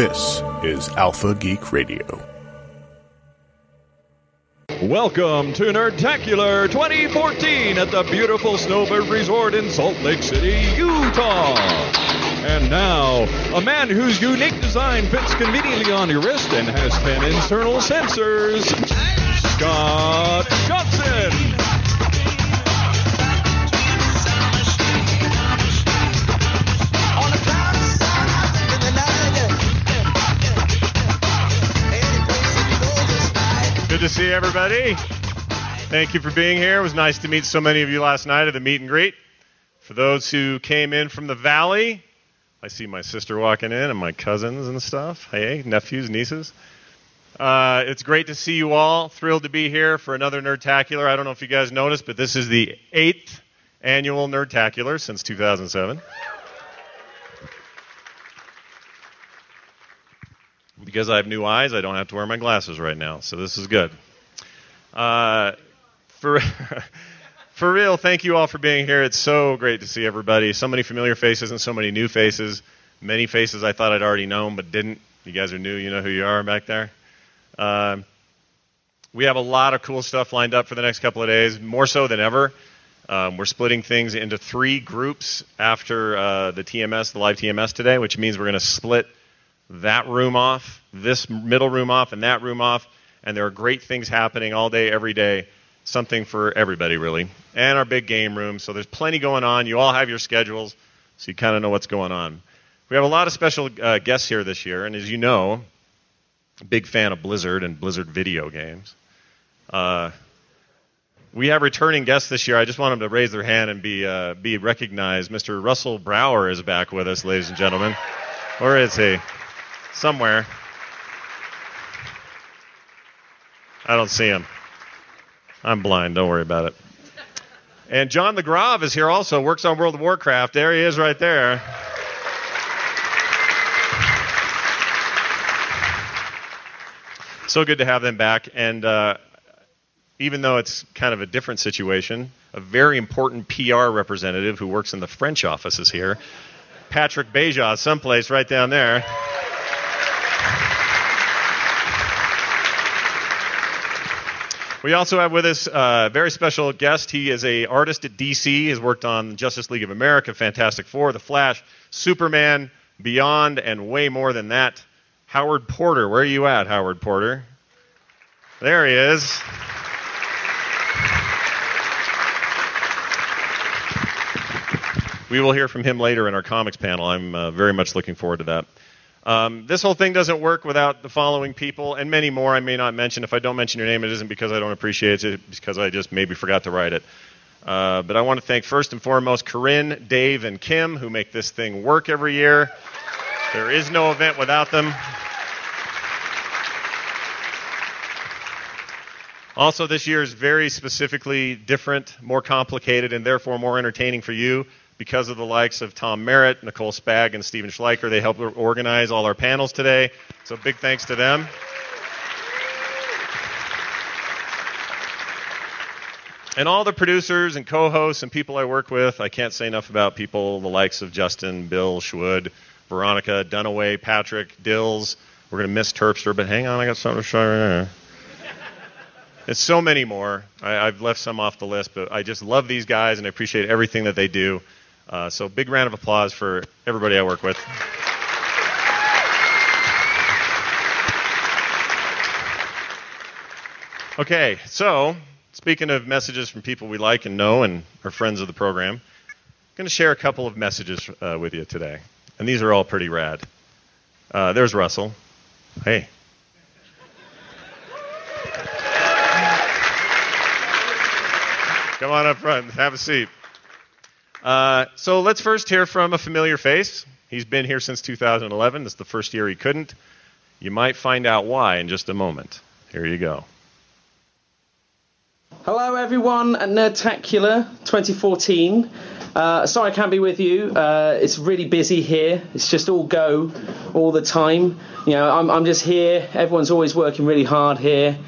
This is Alpha Geek Radio. Welcome to Nerdtacular 2014 at the beautiful Snowbird Resort in Salt Lake City, Utah. And now, a man whose unique design fits conveniently on your wrist and has 10 internal sensors, Scott Johnson. Good to see everybody. Thank you for being here. It was nice to meet so many of you last night at the meet and greet. For those who came in from the valley, I see my sister walking in and my cousins and stuff. Hey, nephews, nieces. Uh, it's great to see you all. Thrilled to be here for another Nerdtacular. I don't know if you guys noticed, but this is the eighth annual Nerdtacular since 2007. Because I have new eyes, I don't have to wear my glasses right now, so this is good. Uh, for for real, thank you all for being here. It's so great to see everybody. So many familiar faces and so many new faces. Many faces I thought I'd already known but didn't. You guys are new. You know who you are back there. Uh, we have a lot of cool stuff lined up for the next couple of days, more so than ever. Um, we're splitting things into three groups after uh, the TMS, the live TMS today, which means we're going to split that room off, this middle room off, and that room off. And there are great things happening all day, every day. Something for everybody, really. And our big game room. So there's plenty going on. You all have your schedules, so you kind of know what's going on. We have a lot of special uh, guests here this year. And as you know, big fan of Blizzard and Blizzard video games. Uh, we have returning guests this year. I just want them to raise their hand and be uh, be recognized. Mr. Russell Brower is back with us, ladies and gentlemen. Where is he? Somewhere. I don't see him. I'm blind. Don't worry about it. And John the is here also. Works on World of Warcraft. There he is, right there. So good to have them back. And uh, even though it's kind of a different situation, a very important PR representative who works in the French office is here. Patrick Beja, someplace right down there. We also have with us a very special guest. He is a artist at DC. Has worked on Justice League of America, Fantastic Four, The Flash, Superman, Beyond, and way more than that. Howard Porter. Where are you at, Howard Porter? There he is. We will hear from him later in our comics panel. I'm uh, very much looking forward to that. Um, this whole thing doesn't work without the following people and many more I may not mention. If I don't mention your name, it isn't because I don't appreciate it, it's because I just maybe forgot to write it. Uh, but I want to thank first and foremost Corinne, Dave, and Kim who make this thing work every year. There is no event without them. Also, this year is very specifically different, more complicated, and therefore more entertaining for you because of the likes of Tom Merritt, Nicole Spag, and Steven Schleicher. They helped organize all our panels today. So big thanks to them. And all the producers and co-hosts and people I work with, I can't say enough about people the likes of Justin, Bill, Schwood, Veronica, Dunaway, Patrick, Dills. We're to miss Terpster, but hang on, I got something to show you. There's so many more. I, I've left some off the list, but I just love these guys and I appreciate everything that they do. Uh, so big round of applause for everybody I work with. Okay, so speaking of messages from people we like and know and are friends of the program, I'm going to share a couple of messages uh, with you today. And these are all pretty rad. Uh, there's Russell. Hey. Come on up front. Have a seat. Uh, so let's first hear from a familiar face. He's been here since 2011. This is the first year he couldn't. You might find out why in just a moment. Here you go. Hello, everyone, at Nerdtacular 2014. Uh, sorry I can't be with you. Uh, it's really busy here. It's just all go all the time. You know, I'm, I'm just here. Everyone's always working really hard here.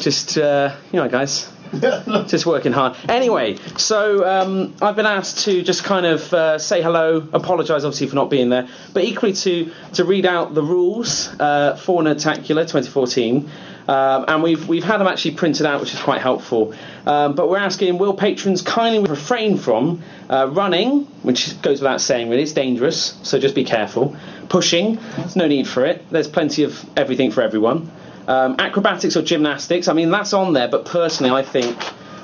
Just, uh, you know, guys, just working hard. Anyway, so um, I've been asked to just kind of uh, say hello, apologise obviously for not being there, but equally to to read out the rules uh, for Nerdtacular 2014. Um, and we've we've had them actually printed out, which is quite helpful. Um, but we're asking, will patrons kindly refrain from uh, running, which goes without saying, really, it's dangerous, so just be careful. Pushing, there's no need for it. There's plenty of everything for everyone. Um, acrobatics or gymnastics, I mean that's on there, but personally I think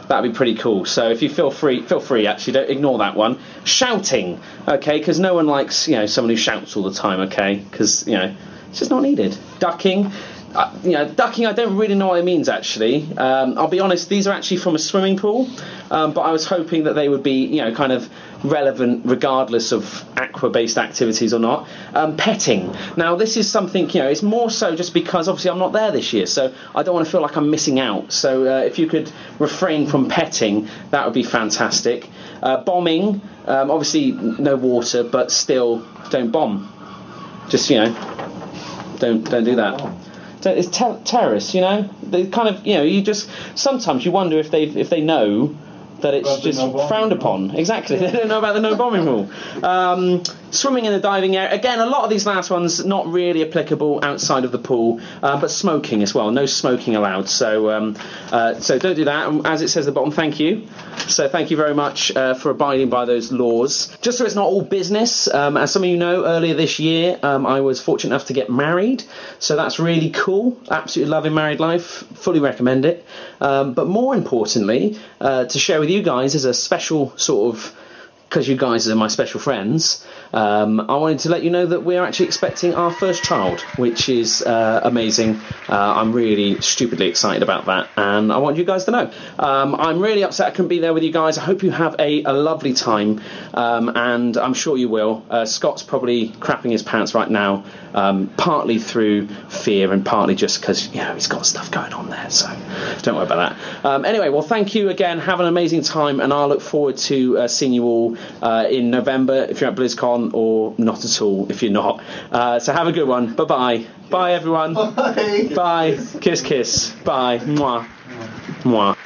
that'd be pretty cool. So if you feel free, feel free. Actually, don't ignore that one. Shouting, okay, because no one likes you know someone who shouts all the time, okay, because you know it's just not needed. Ducking. Uh, you know, ducking, I don't really know what it means actually. Um, I'll be honest, these are actually from a swimming pool, um, but I was hoping that they would be, you know, kind of relevant regardless of aqua based activities or not. Um, petting. Now, this is something, you know, it's more so just because obviously I'm not there this year, so I don't want to feel like I'm missing out. So uh, if you could refrain from petting, that would be fantastic. Uh, bombing, um, obviously no water, but still don't bomb. Just, you know, don't, don't do that. So it's ter- terrorists, you know. They kind of, you know, you just sometimes you wonder if they if they know that it's just no frowned upon. Exactly, they don't know about the no bombing rule. Um, swimming in the diving area. Again, a lot of these last ones not really applicable outside of the pool, uh, but smoking as well. No smoking allowed. So um, uh, so don't do that. As it says at the bottom, thank you. So thank you very much uh, for abiding by those laws. Just so it's not all business, um, as some of you know, earlier this year um, I was fortunate enough to get married. So that's really cool. Absolutely loving married life. Fully recommend it. Um, but more importantly, uh, to share with you guys as a special sort of because you guys are my special friends, um, I wanted to let you know that we're actually expecting our first child, which is uh, amazing. Uh, I'm really stupidly excited about that, and I want you guys to know. Um, I'm really upset I couldn't be there with you guys. I hope you have a, a lovely time, um, and I'm sure you will. Uh, Scott's probably crapping his pants right now, um, partly through fear and partly just because you know he's got stuff going on there. So don't worry about that. Um, anyway, well, thank you again. Have an amazing time, and I'll look forward to uh, seeing you all uh, in November if you're at BlizzCon, or not at all if you're not. Uh, so have a good one. Bye bye. Bye everyone. Bye. Bye. Kiss kiss. Bye. Mwah. Mwah.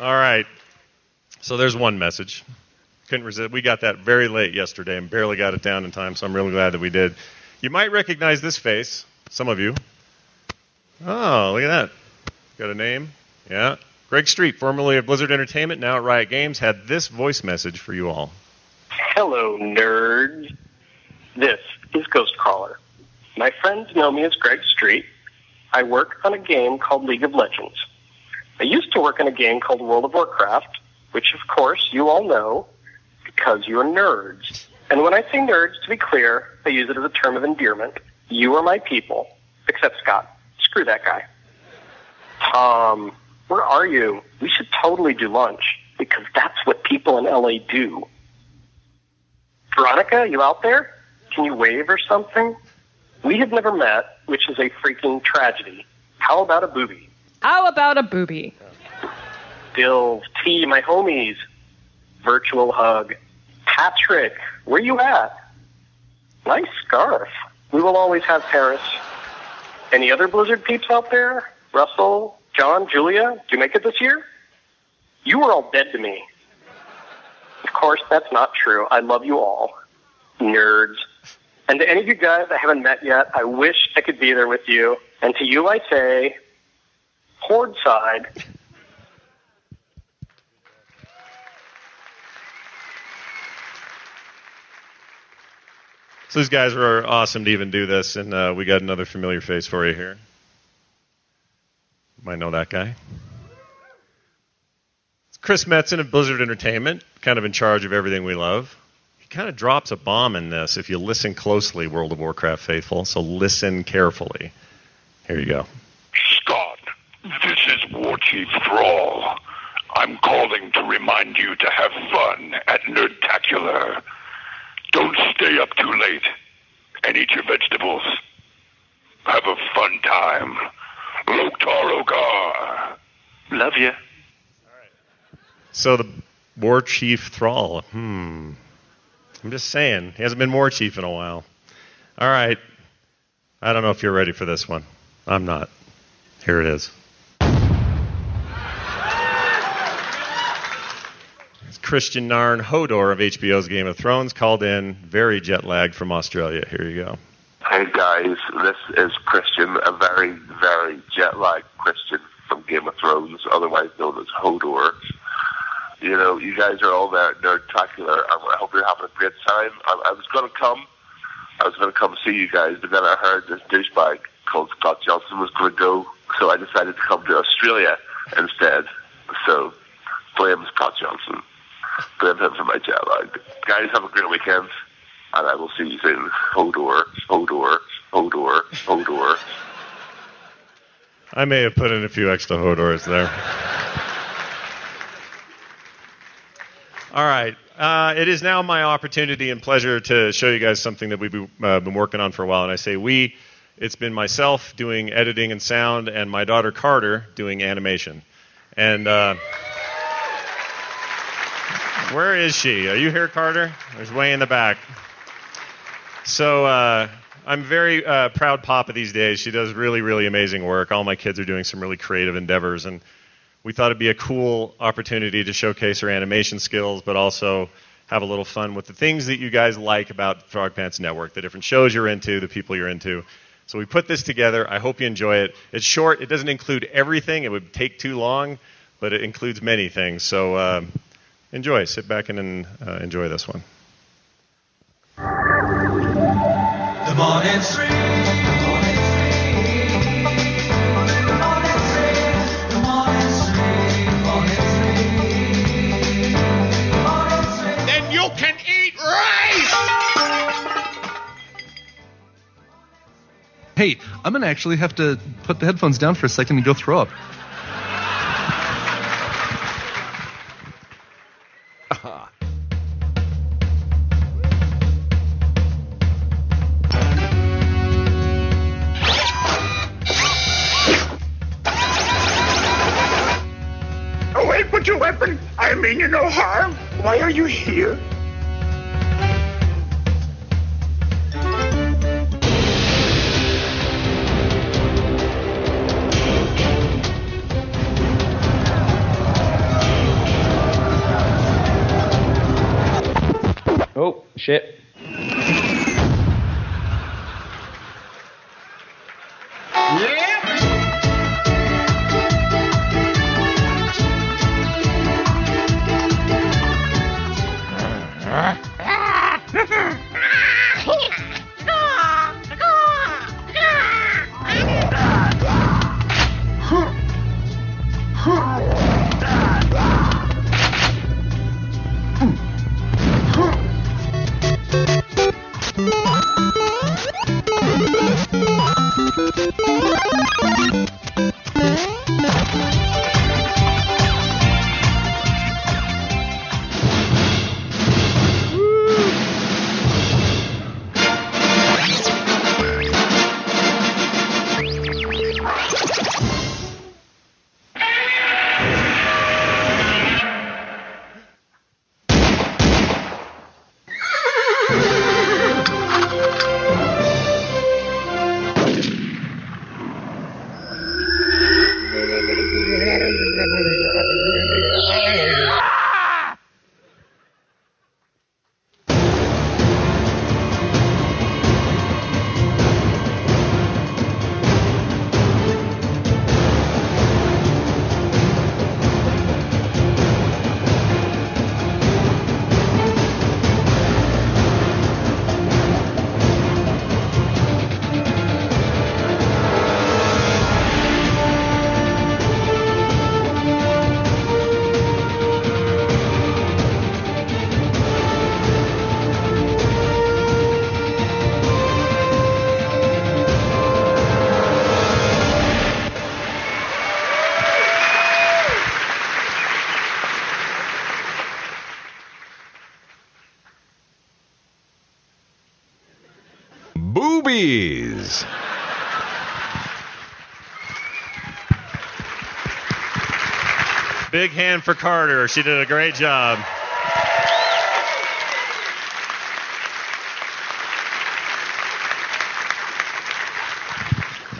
All right. So there's one message. Couldn't resist. We got that very late yesterday and barely got it down in time, so I'm really glad that we did. You might recognize this face, some of you. Oh, look at that. Got a name? Yeah. Greg Street, formerly of Blizzard Entertainment, now at Riot Games, had this voice message for you all. Hello, nerds. This is Ghostcrawler. My friends know me as Greg Street. I work on a game called League of Legends. I used to work on a game called World of Warcraft, which of course you all know because you're nerds. And when I say nerds, to be clear, I use it as a term of endearment. You are my people, except Scott. Screw that guy. Tom, where are you? We should totally do lunch because that's what people in LA do. Veronica, you out there? Can you wave or something? We have never met, which is a freaking tragedy. How about a booby? How about a booby? Dills, T, my homies. Virtual hug. Patrick, where you at? Nice scarf. We will always have Paris. Any other Blizzard peeps out there? Russell, John, Julia, did you make it this year? You were all dead to me. Of course, that's not true. I love you all. Nerds. And to any of you guys I haven't met yet, I wish I could be there with you. And to you I say, Horde side. So these guys were awesome to even do this, and uh, we got another familiar face for you here. Might know that guy. It's Chris Metzen of Blizzard Entertainment, kind of in charge of everything we love. He kind of drops a bomb in this if you listen closely, World of Warcraft faithful. So listen carefully. Here you go. Scott, this is War Chief Thrall. I'm calling to remind you to have fun at Nerdtacular. Don't stay up too late and eat your vegetables. Have a fun time. Loktar Ogar. Love you. So the War Chief Thrall. Hmm. I'm just saying, he hasn't been War Chief in a while. All right. I don't know if you're ready for this one. I'm not. Here it is. Kristian Nairn Hodor of HBO's Game of Thrones called in, very jet lagged from Australia. Here you go. Hey guys, this is Kristian, a very, very jet lagged Kristian from Game of Thrones, otherwise known as Hodor. You know, you guys are all there Nerdtacular. I hope you're having a great time. I, I was going to come. I was going to come see you guys, but then I heard this douchebag called Scott Johnson was going to go, so I decided to come to Australia instead. So, blame Scott Johnson. Blame him for my jet lag. Guys, have a great weekend, and I will see you soon. Hodor, Hodor, Hodor, Hodor. I may have put in a few extra Hodors there. All right. Uh, it is now my opportunity and pleasure to show you guys something that we've been, uh, been working on for a while. And I say we, it's been myself doing editing and sound, and my daughter Carter doing animation. And uh, where is she? Are you here, Carter? There's way in the back. So uh, I'm very uh, proud papa these days. She does really, really amazing work. All my kids are doing some really creative endeavors, and we thought it'd be a cool opportunity to showcase her animation skills, but also have a little fun with the things that you guys like about Frog Pants Network, the different shows you're into, the people you're into. So we put this together. I hope you enjoy it. It's short. It doesn't include everything. It would take too long, but it includes many things. So um, enjoy. Sit back and uh, enjoy this one. Morning stream. Then you can eat rice! Hey, I'm gonna actually have to put the headphones down for a second and go throw up. Your weapon. I mean you no harm. Why are you here? Oh, shit. Boobies. Big hand for Carter. She did a great job.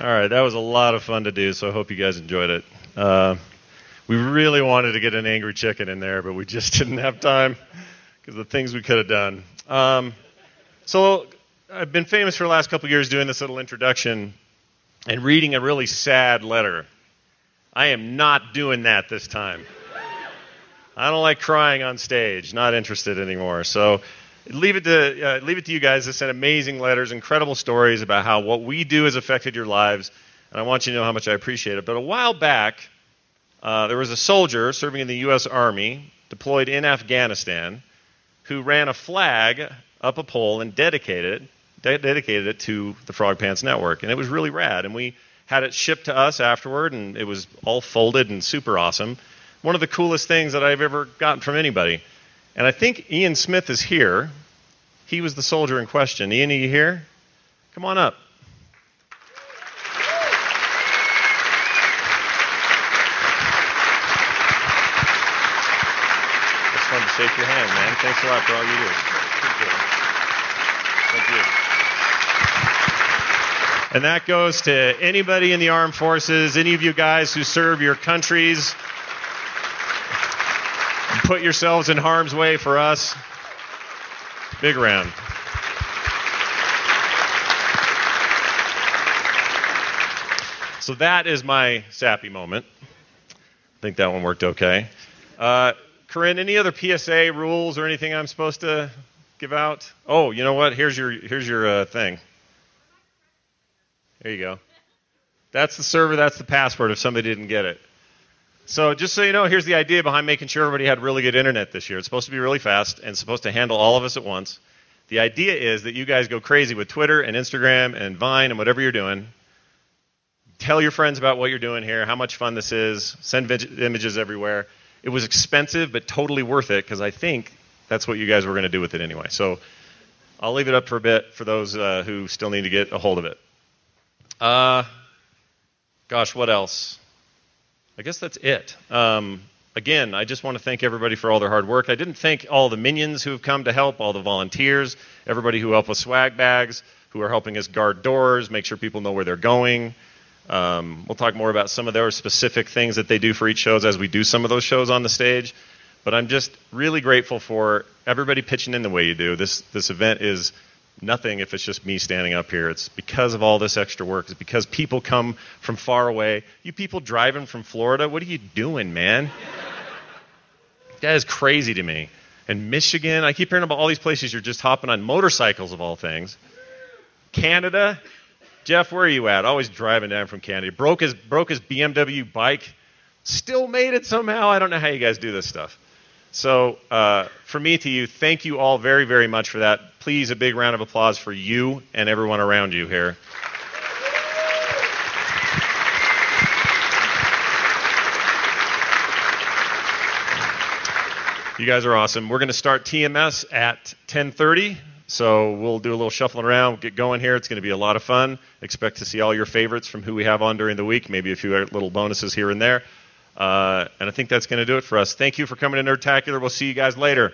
All right, that was a lot of fun to do, so I hope you guys enjoyed it. Uh, we really wanted to get an angry chicken in there, but we just didn't have time because of the things we could have done. Um, so I've been famous for the last couple years doing this little introduction and reading a really sad letter. I am not doing that this time. I don't like crying on stage. Not interested anymore. So leave it to uh, leave it to you guys to send amazing letters, incredible stories about how what we do has affected your lives, and I want you to know how much I appreciate it. But a while back, uh, there was a soldier serving in the U.S. Army deployed in Afghanistan who ran a flag up a pole and dedicated it, de- dedicated it to the Frog Pants Network, and it was really rad. And we had it shipped to us afterward, and it was all folded and super awesome. One of the coolest things that I've ever gotten from anybody. And I think Ian Smith is here. He was the soldier in question. Ian, are you here? Come on up. It's fun to shake your hand, man. Thanks a lot for all you do. Appreciate it. Thank you. And that goes to anybody in the armed forces, any of you guys who serve your countries, put yourselves in harm's way for us. Big round. So that is my sappy moment. I think that one worked okay. Uh, Corinne, any other PSA rules or anything I'm supposed to give out? Oh, you know what? Here's your here's your uh, thing. There you go. That's the server. That's the password. If somebody didn't get it. So just so you know, here's the idea behind making sure everybody had really good internet this year. It's supposed to be really fast and supposed to handle all of us at once. The idea is that you guys go crazy with Twitter and Instagram and Vine and whatever you're doing. Tell your friends about what you're doing here, how much fun this is. Send vid- images everywhere. It was expensive, but totally worth it because I think that's what you guys were going to do with it anyway. So I'll leave it up for a bit for those uh, who still need to get a hold of it. Uh, gosh, what else? I guess that's it. Um, again, I just want to thank everybody for all their hard work. I didn't thank all the minions who have come to help, all the volunteers, everybody who helped with swag bags, who are helping us guard doors, make sure people know where they're going. Um, we'll talk more about some of their specific things that they do for each shows as we do some of those shows on the stage. But I'm just really grateful for everybody pitching in the way you do. This this event is nothing if it's just me standing up here. It's because of all this extra work. It's because people come from far away. You people driving from Florida, what are you doing, man? that is crazy to me. And Michigan, I keep hearing about all these places you're just hopping on motorcycles of all things. Canada, Jeff, where are you at? Always driving down from Canada. Broke his broke his BMW bike. Still made it somehow. I don't know how you guys do this stuff. So, uh, me to you, thank you all very, very much for that. Please, a big round of applause for you and everyone around you here. You guys are awesome. We're going to start TMS at 10:30, so we'll do a little shuffling around, get going here. It's going to be a lot of fun. Expect to see all your favorites from who we have on during the week, maybe a few little bonuses here and there. Uh, and I think that's going to do it for us. Thank you for coming to Nerdtacular. We'll see you guys later.